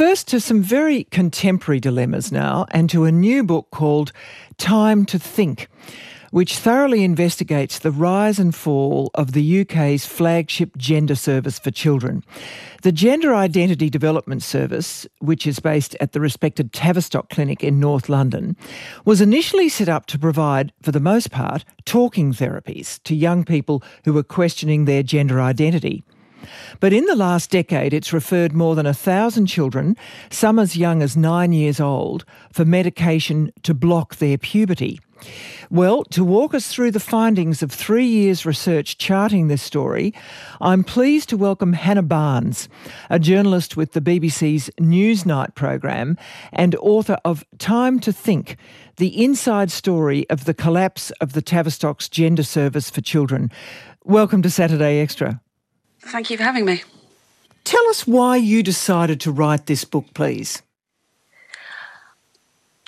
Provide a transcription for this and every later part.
first to some very contemporary dilemmas now, and to a new book called Time to Think which thoroughly investigates the rise and fall of the UK's flagship gender service for children. The Gender Identity Development Service, which is based at the respected Tavistock Clinic in North London, was initially set up to provide, for the most part, talking therapies to young people who were questioning their gender identity. But in the last decade, it's referred more than a thousand children, some as young as nine years old, for medication to block their puberty. Well, to walk us through the findings of three years' research charting this story, I'm pleased to welcome Hannah Barnes, a journalist with the BBC's Newsnight program and author of Time to Think The Inside Story of the Collapse of the Tavistock's Gender Service for Children. Welcome to Saturday Extra. Thank you for having me. Tell us why you decided to write this book, please.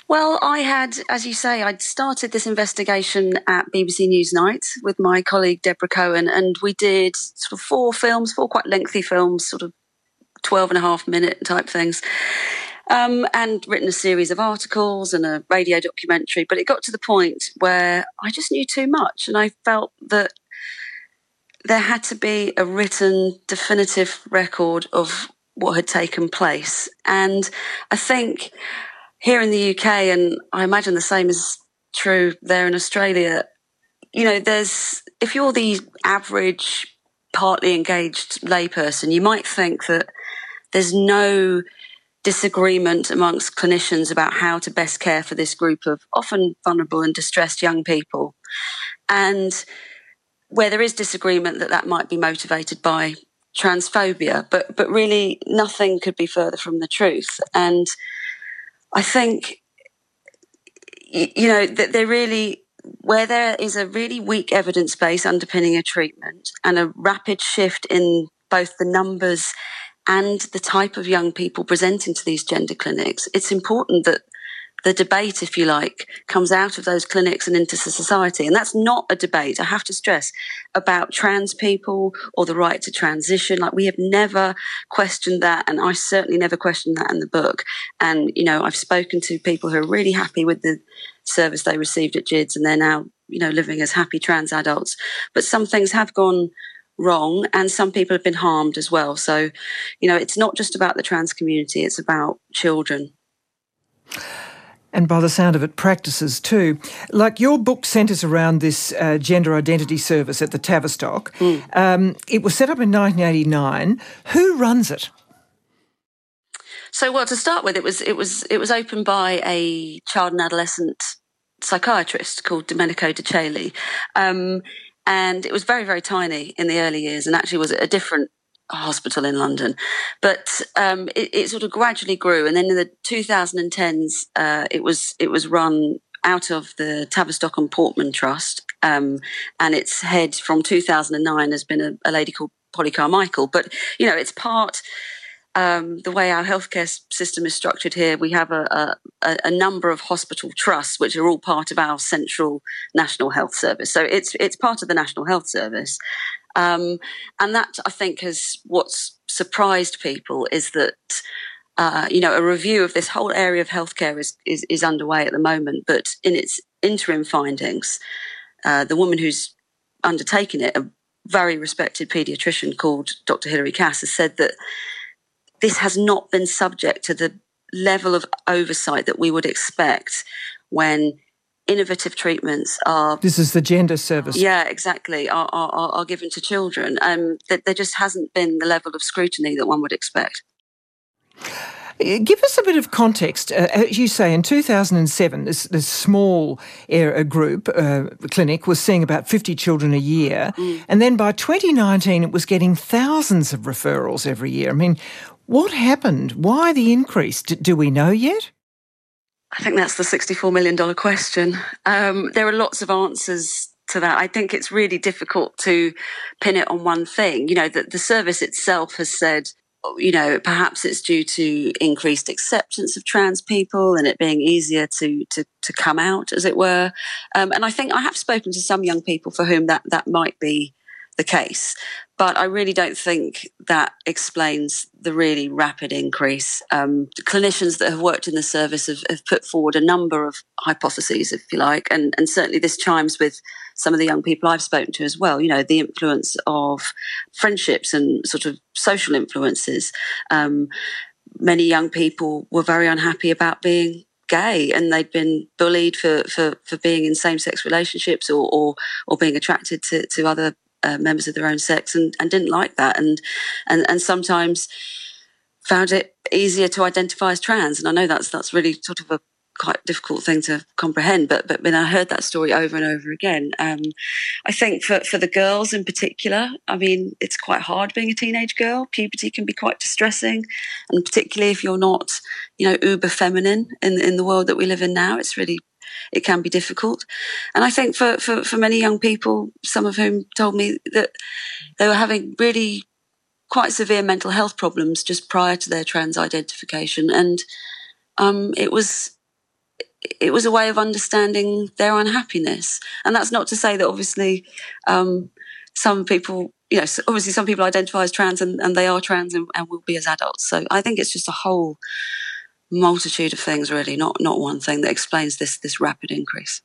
Well, I had, as you say, I'd started this investigation at BBC Newsnight with my colleague Deborah Cohen, and we did sort of four films, four quite lengthy films, sort of 12 and a half minute type things. Um, and written a series of articles and a radio documentary. But it got to the point where I just knew too much, and I felt that there had to be a written, definitive record of what had taken place. And I think here in the UK, and I imagine the same is true there in Australia, you know, there's, if you're the average, partly engaged layperson, you might think that there's no disagreement amongst clinicians about how to best care for this group of often vulnerable and distressed young people. And where there is disagreement that that might be motivated by transphobia, but, but really nothing could be further from the truth. And I think, you know, that they're really, where there is a really weak evidence base underpinning a treatment and a rapid shift in both the numbers and the type of young people presenting to these gender clinics, it's important that the debate, if you like, comes out of those clinics and into society. And that's not a debate, I have to stress, about trans people or the right to transition. Like we have never questioned that. And I certainly never questioned that in the book. And, you know, I've spoken to people who are really happy with the service they received at GIDS and they're now, you know, living as happy trans adults. But some things have gone wrong and some people have been harmed as well. So, you know, it's not just about the trans community, it's about children and by the sound of it, practices too. Like your book centres around this uh, gender identity service at the Tavistock. Mm. Um, it was set up in 1989. Who runs it? So, well, to start with, it was it was it was opened by a child and adolescent psychiatrist called Domenico Di Ceglie, um, and it was very very tiny in the early years, and actually was a different hospital in London. But um, it, it, sort of gradually grew, and then in the 2010s, uh, it was it was run out of the Tavistock and Portman Trust, um, and its head from 2009 has been a, a, lady called Polly Carmichael. But you know, it's part. Um, the way our healthcare system is structured here, we have a, a, a, number of hospital trusts, which are all part of our central national health service. So it's it's part of the national health service, um, and that I think has what's surprised people is that uh, you know a review of this whole area of healthcare is, is, is underway at the moment. But in its interim findings, uh, the woman who's undertaken it, a very respected paediatrician called Dr. Hilary Cass, has said that this has not been subject to the level of oversight that we would expect when innovative treatments are this is the gender service yeah exactly are, are, are given to children um that there just hasn't been the level of scrutiny that one would expect uh, Give us a bit of context. Uh, as you say, in 2007, this, this small area group uh, clinic was seeing about 50 children a year. Mm. And then by 2019, it was getting thousands of referrals every year. I mean, what happened? Why the increase? D- do we know yet? I think that's the $64 million question. Um, there are lots of answers to that. I think it's really difficult to pin it on one thing. You know, that the service itself has said, you know, perhaps it's due to increased acceptance of trans people and it being easier to to, to come out, as it were. Um, and I think I have spoken to some young people for whom that that might be the case. But I really don't think that explains the really rapid increase. Um, clinicians that have worked in the service have, have, put forward a number of hypotheses, if you like, and, and certainly this chimes with some of the young people I've spoken to as well. You know, the influence of friendships and sort of social influences. Um, many young people were very unhappy about being gay and they'd been bullied for, for, for being in same sex relationships or, or, or being attracted to, to other uh, members of their own sex and, and didn't like that and, and, and sometimes found it easier to identify as trans. And I know that's, that's really sort of a quite difficult thing to comprehend. But but when I heard that story over and over again, um, I think for for the girls in particular, I mean, it's quite hard being a teenage girl. Puberty can be quite distressing, and particularly if you're not, you know, uber feminine in in the world that we live in now, it's really it can be difficult. And I think for, for, for many young people, some of whom told me that they were having really quite severe mental health problems just prior to their trans identification. And um, it was it was a way of understanding their unhappiness. And that's not to say that obviously um, some people, you know, obviously some people identify as trans and, and they are trans and, and, will be as adults. So I think it's just a whole multitude of things, really, not not one thing that explains this this rapid increase.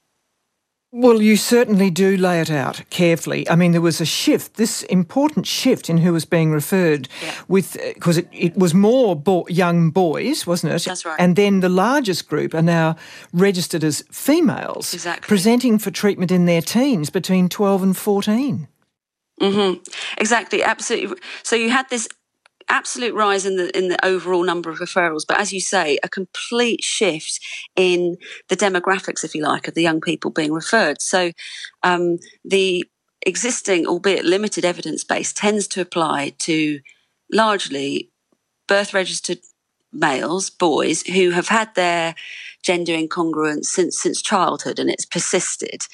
Well, you certainly do lay it out carefully. I mean, there was a shift, this important shift in who was being referred yeah. with, because it, it, was more bo- young boys, wasn't it? That's right. And then the largest group are now registered as females, exactly. presenting for treatment in their teens between 12 and 14. Mm-hmm. Exactly, absolutely. So you had this absolute rise in the in the overall number of referrals, but as you say, a complete shift in the demographics, if you like, of the young people being referred. So um, the existing, albeit limited evidence base, tends to apply to largely birth registered males, boys who have had their gender incongruence since since childhood and it's persisted.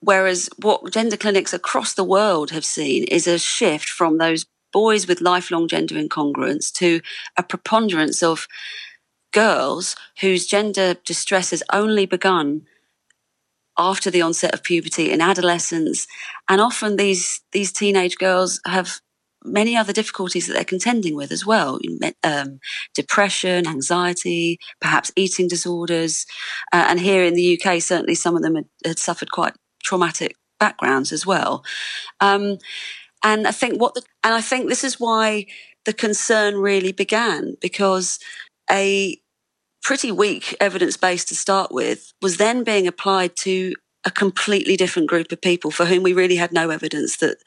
Whereas what gender clinics across the world have seen is a shift from those boys with lifelong gender incongruence to a preponderance of girls whose gender distress has only begun after the onset of puberty in adolescence. And often these these teenage girls have many other difficulties that they're contending with as well um, depression anxiety perhaps eating disorders. Uh, and here in the uk certainly some of them had, had suffered quite traumatic backgrounds as well. Um, and I think what the, and I think this is why the concern really began because a pretty weak evidence base to start with was then being applied to a completely different group of people for whom we really had no evidence that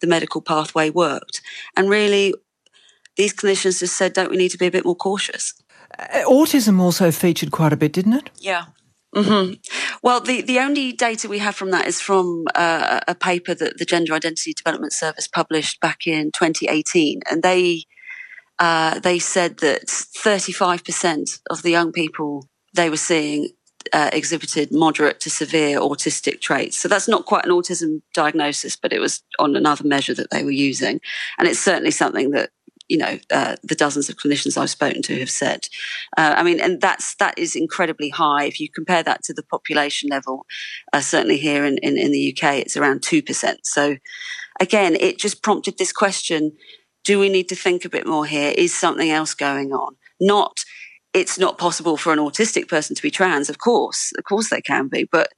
the medical pathway worked. And really, these clinicians just said, don't we need to be a bit more cautious? Uh, autism also featured quite a bit, didn't it? Yeah. Mm-hmm. Well, the, the only data we have from that is from uh, a paper that the Gender Identity Development Service published back in 2018, and they uh, they said that 35% of the young people they were seeing uh, exhibited moderate to severe autistic traits. So that's not quite an autism diagnosis, but it was on another measure that they were using, and it's certainly something that you know uh, the dozens of clinicians I've spoken to have said. Uh, I mean, and that's that is incredibly high if you compare that to the population level. Uh, certainly here in, in, in the UK, it's around two percent. So again, it just prompted this question: Do we need to think a bit more here? Is something else going on? Not it's not possible for an autistic person to be trans. Of course, of course they can be, but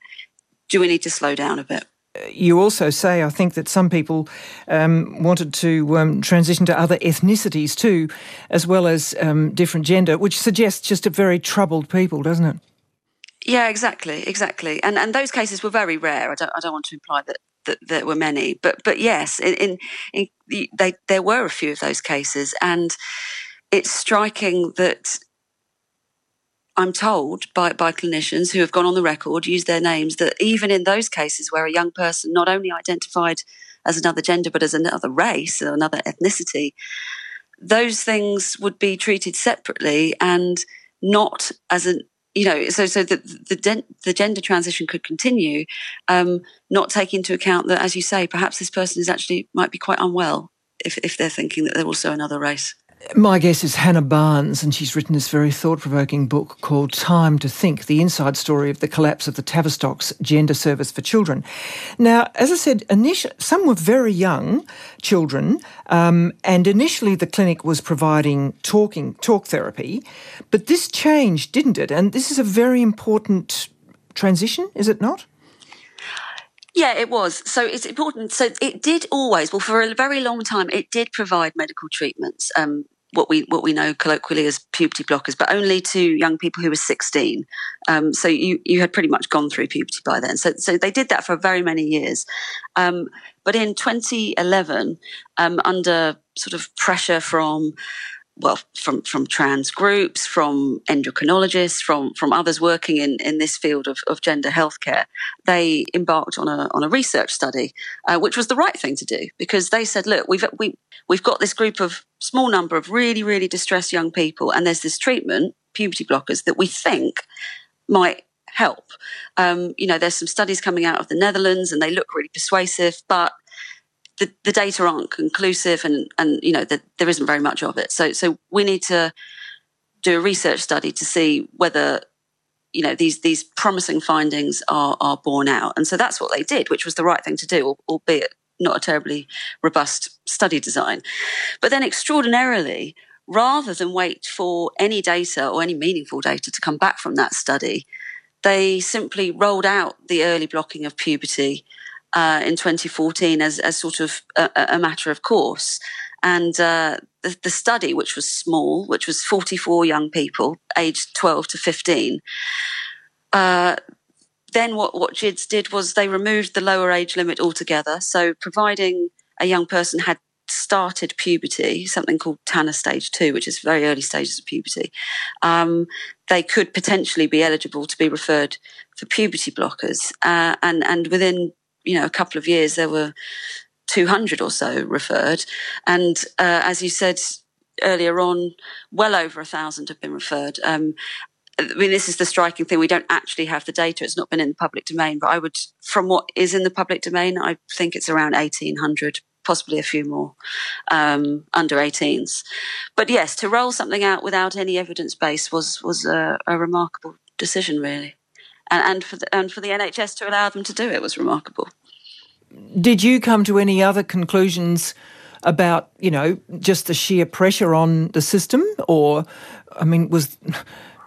do we need to slow down a bit? You also say, I think, that some people um, wanted to um, transition to other ethnicities too, as well as um, different gender, which suggests just a very troubled people, doesn't it? Yeah, exactly, exactly. And and those cases were very rare. I don't I don't want to imply that that there were many, but but yes, in, in, in they there were a few of those cases, and it's striking that I'm told by, by clinicians who have gone on the record, used their names, that even in those cases where a young person not only identified as another gender but as another race or another ethnicity, those things would be treated separately and not as an you know so so that the the gender transition could continue um, not taking into account that as you say perhaps this person is actually might be quite unwell if if they're thinking that they're also another race My guest is Hannah Barnes, and she's written this very thought provoking book called Time to Think The Inside Story of the Collapse of the Tavistock's Gender Service for Children. Now, as I said, initially, some were very young children, um, and initially the clinic was providing talking, talk therapy, but this changed, didn't it? And this is a very important transition, is it not? Yeah, it was. So it's important. So it did always, well, for a very long time, it did provide medical treatments. Um, what we what we know colloquially as puberty blockers, but only to young people who were 16. Um, so you you had pretty much gone through puberty by then. So so they did that for very many years. Um, but in 2011, um, under sort of pressure from well, from, from trans groups, from endocrinologists, from, from others working in, in this field of, of gender healthcare, they embarked on a, on a research study, uh, which was the right thing to do because they said, look, we've, we, we've got this group of small number of really, really distressed young people, and there's this treatment, puberty blockers, that we think might help. Um, you know, there's some studies coming out of the Netherlands and they look really persuasive, but the, the data aren't conclusive and, and you know, the, there isn't very much of it. So, so we need to do a research study to see whether, you know, these, these promising findings are, are borne out. And so that's what they did, which was the right thing to do, albeit not a terribly robust study design. But then extraordinarily, rather than wait for any data or any meaningful data to come back from that study, they simply rolled out the early blocking of puberty uh, in 2014 as, as sort of a, a matter of course. And uh, the, the, study, which was small, which was 44 young people aged 12 to 15, uh, then what, what GIDS did was they removed the lower age limit altogether. So, providing a young person had started puberty, something called Tanner stage two, which is very early stages of puberty, um, they could potentially be eligible to be referred for puberty blockers. Uh, and, and within you know, a couple of years, there were 200 or so referred. And uh, as you said earlier on, well over a thousand have been referred. Um, I mean, this is the striking thing. We don't actually have the data. It's not been in the public domain, but I would, from what is in the public domain, I think it's around 1800, possibly a few more um, under 18s. But yes, to roll something out without any evidence base was was a, a remarkable decision, really and, and for the, and for the NHS to allow them to do it was remarkable. Did you come to any other conclusions about you know just the sheer pressure on the system, or I mean, was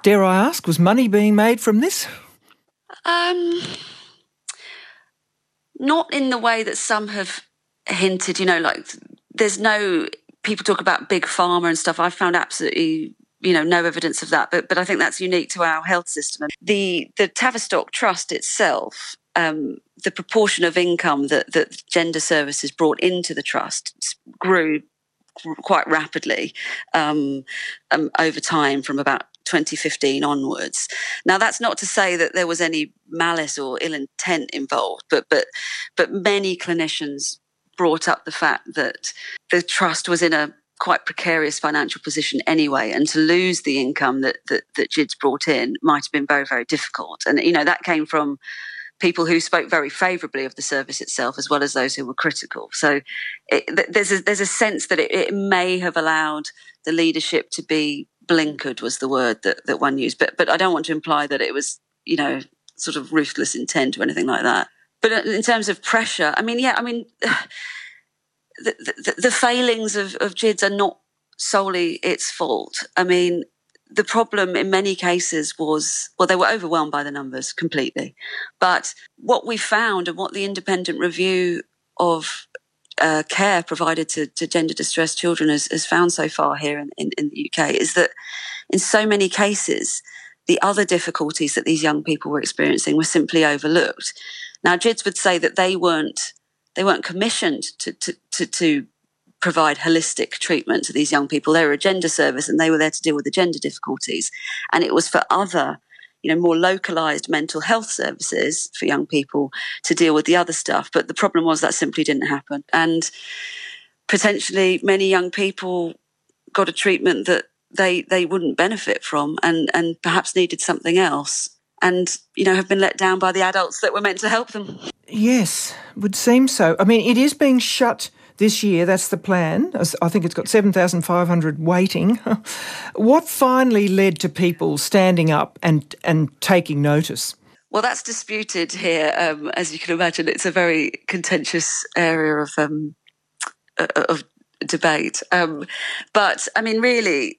dare I ask, was money being made from this? Um, not in the way that some have hinted. You know, like there's no people talk about big pharma and stuff. I found absolutely you know no evidence of that but but I think that's unique to our health system the the Tavistock Trust itself um, the proportion of income that that gender services brought into the trust grew quite rapidly um, um, over time from about 2015 onwards. Now that's not to say that there was any malice or ill intent involved, but but but many clinicians brought up the fact that the trust was in a quite precarious financial position anyway, and to lose the income that that, that GIDS brought in might have been very very difficult. And you know that came from people who spoke very favourably of the service itself, as well as those who were critical. So it, there's a, there's a sense that it, it, may have allowed the leadership to be blinkered was the word that, that one used. But but I don't want to imply that it was you know sort of ruthless intent or anything like that. But in terms of pressure, I mean, yeah, I mean the, the, failings of, of GIDS are not solely its fault. I mean, the problem in many cases was well, they were overwhelmed by the numbers completely. But what we found and what the independent review of uh, care provided to, to, gender distressed children has, has found so far here in, in, in, the UK is that in so many cases, the other difficulties that these young people were experiencing were simply overlooked. Now, GIDS would say that they weren't they weren't commissioned to, to, to, to provide holistic treatment to these young people. They were a gender service and they were there to deal with the gender difficulties. And it was for other, you know, more localized mental health services for young people to deal with the other stuff. But the problem was that simply didn't happen. And potentially many young people got a treatment that they, they wouldn't benefit from and, and perhaps needed something else and you know have been let down by the adults that were meant to help them yes would seem so i mean it is being shut this year. That's the plan. I think it's got 7,500 waiting. what finally led to people standing up and, and taking notice? Well, that's disputed here. Um, as you can imagine, it's a very contentious area of um, of debate. Um, but I mean, really,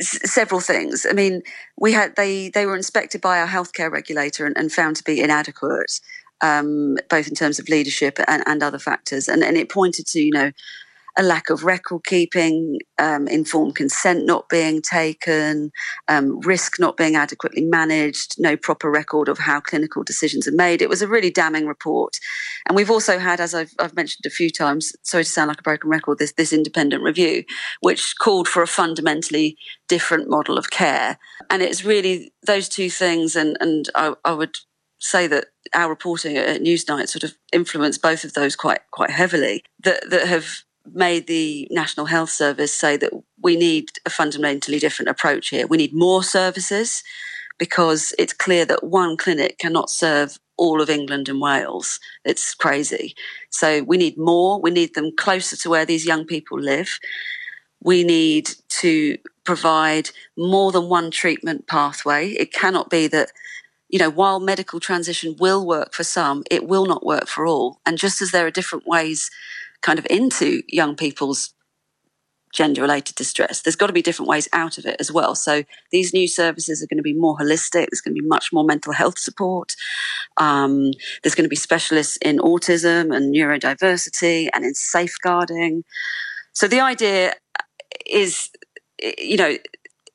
several things. I mean, we had they they were inspected by our healthcare regulator and, and found to be inadequate um, both in terms of leadership and, and other factors. And, and, it pointed to, you know, a lack of record keeping, um, informed consent not being taken, um, risk not being adequately managed, no proper record of how clinical decisions are made. It was a really damning report. And we've also had, as I've, I've mentioned a few times, sorry to sound like a broken record, this, this independent review, which called for a fundamentally different model of care. And it's really those two things. And, and I, I would say that our reporting at Newsnight sort of influenced both of those quite quite heavily that that have made the National Health Service say that we need a fundamentally different approach here. We need more services because it's clear that one clinic cannot serve all of England and Wales. It's crazy. So we need more. We need them closer to where these young people live. We need to provide more than one treatment pathway. It cannot be that you know, while medical transition will work for some, it will not work for all. And just as there are different ways kind of into young people's gender related distress, there's got to be different ways out of it as well. So these new services are going to be more holistic. There's going to be much more mental health support. Um, there's going to be specialists in autism and neurodiversity and in safeguarding. So the idea is, you know,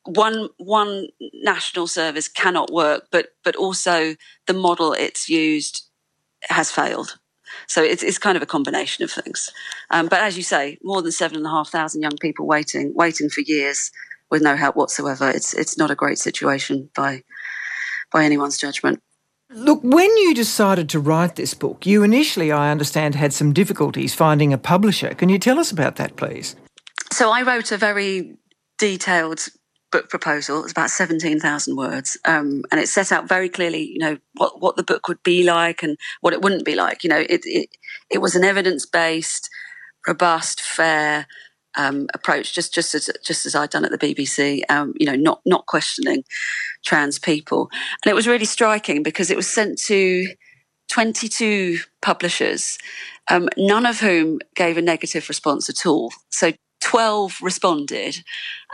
one one national service cannot work, but but also the model it's used has failed. So it's, it's kind of a combination of things. Um, but as you say, more than seven and a half thousand young people waiting waiting for years with no help whatsoever. It's it's not a great situation by by anyone's judgment. Look, when you decided to write this book, you initially, I understand, had some difficulties finding a publisher. Can you tell us about that, please? So I wrote a very detailed book proposal. It's about 17,000 words. Um, and it set out very clearly, you know, what, what the book would be like and what it wouldn't be like. You know, it, it, it was an evidence based, robust, fair, um, approach, just, just as, just as I'd done at the BBC, um, you know, not, not questioning trans people. And it was really striking because it was sent to 22 publishers, um, none of whom gave a negative response at all. So 12 responded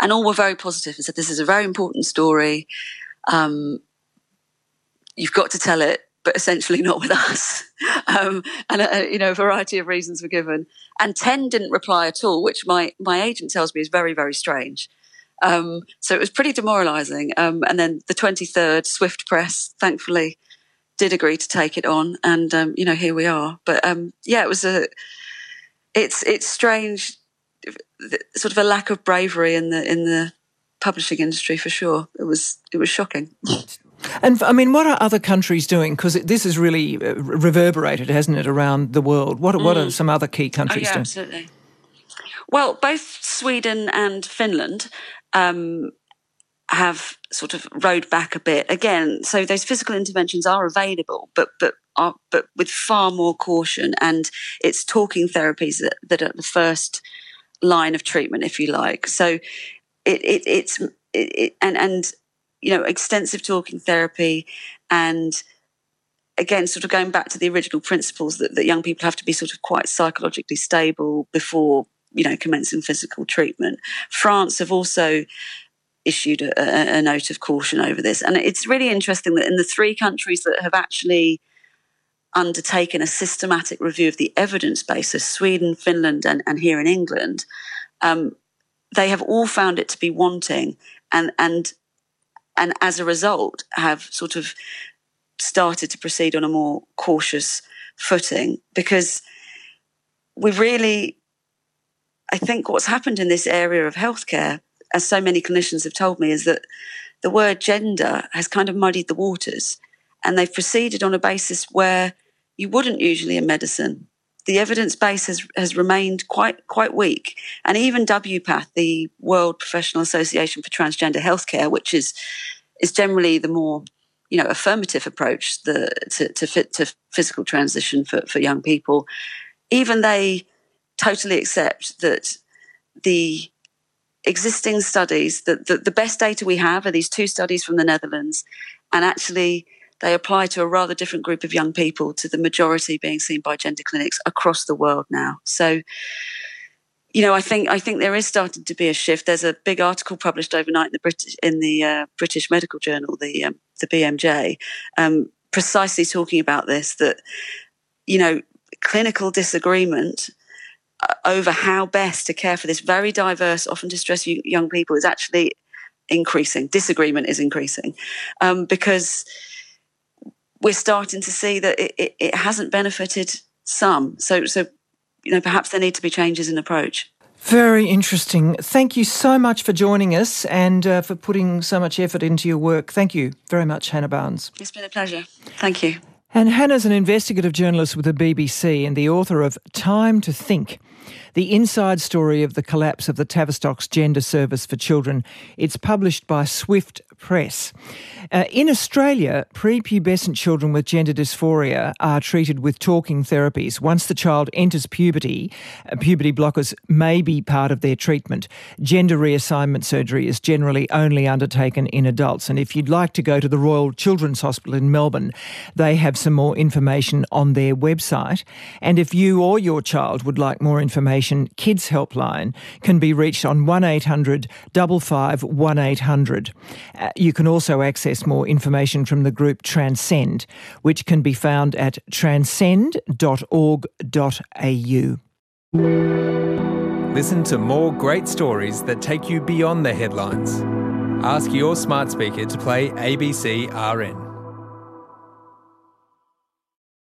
and all were very positive and said, This is a very important story. Um, you've got to tell it, but essentially not with us. Um, and, uh, you know, a variety of reasons were given. And 10 didn't reply at all, which my, my agent tells me is very, very strange. Um, so it was pretty demoralizing. Um, and then the 23rd, Swift Press, thankfully, did agree to take it on. And, um, you know, here we are. But um, yeah, it was a, it's, it's strange sort of a lack of bravery in the in the publishing industry for sure. It was it was shocking. And I mean, what are other countries doing? Because this has really uh, reverberated, hasn't it, around the world? What, what are mm. some other key countries oh, yeah, doing? Absolutely. Well, both Sweden and Finland um, have sort of rode back a bit again. So those physical interventions are available, but but are, but with far more caution. And it's talking therapies that, that are the first line of treatment, if you like. So it, it it's it, and and you know extensive talking therapy and again sort of going back to the original principles that, that young people have to be sort of quite psychologically stable before you know commencing physical treatment france have also issued a, a, note of caution over this and it's really interesting that in the three countries that have actually undertaken a systematic review of the evidence base, so Sweden, Finland, and, and here in England, um, they have all found it to be wanting, and and and as a result, have sort of started to proceed on a more cautious footing because we really, I think, what's happened in this area of healthcare, as so many clinicians have told me, is that the word gender has kind of muddied the waters, and they've proceeded on a basis where you wouldn't usually in medicine. The evidence base has, has remained quite quite weak, and even WPATH, the World Professional Association for Transgender Healthcare, which is is generally the more you know affirmative approach the, to to fit to physical transition for, for young people, even they totally accept that the existing studies, that the, the best data we have are these two studies from the Netherlands, and actually they apply to a rather different group of young people to the majority being seen by gender clinics across the world now. So, you know, I think I think there is starting to be a shift. There's a big article published overnight in the British in the uh, British Medical Journal, the um, the BMJ, um, precisely talking about this. That you know, clinical disagreement uh, over how best to care for this very diverse, often distressed young people is actually increasing. Disagreement is increasing um, because we're starting to see that it, it, it hasn't benefited some. So, so you know, perhaps there need to be changes in approach. Very interesting. Thank you so much for joining us and uh, for putting so much effort into your work. Thank you very much, Hannah Barnes. It's been a pleasure. Thank you. And Hannah's an investigative journalist with the BBC and the author of Time to Think the inside story of the collapse of the Tavistock's gender service for children. It's published by Swift Press. Uh, in Australia, prepubescent children with gender dysphoria are treated with talking therapies. Once the child enters puberty, uh, puberty blockers may be part of their treatment. Gender reassignment surgery is generally only undertaken in adults. And if you'd like to go to the Royal Children's Hospital in Melbourne, they have some more information on their website. And if you or your child would like more information, Kids Helpline can be reached on 1800 55 1800. You can also access more information from the group Transcend, which can be found at transcend.org.au. Listen to more great stories that take you beyond the headlines. Ask your smart speaker to play ABC RN.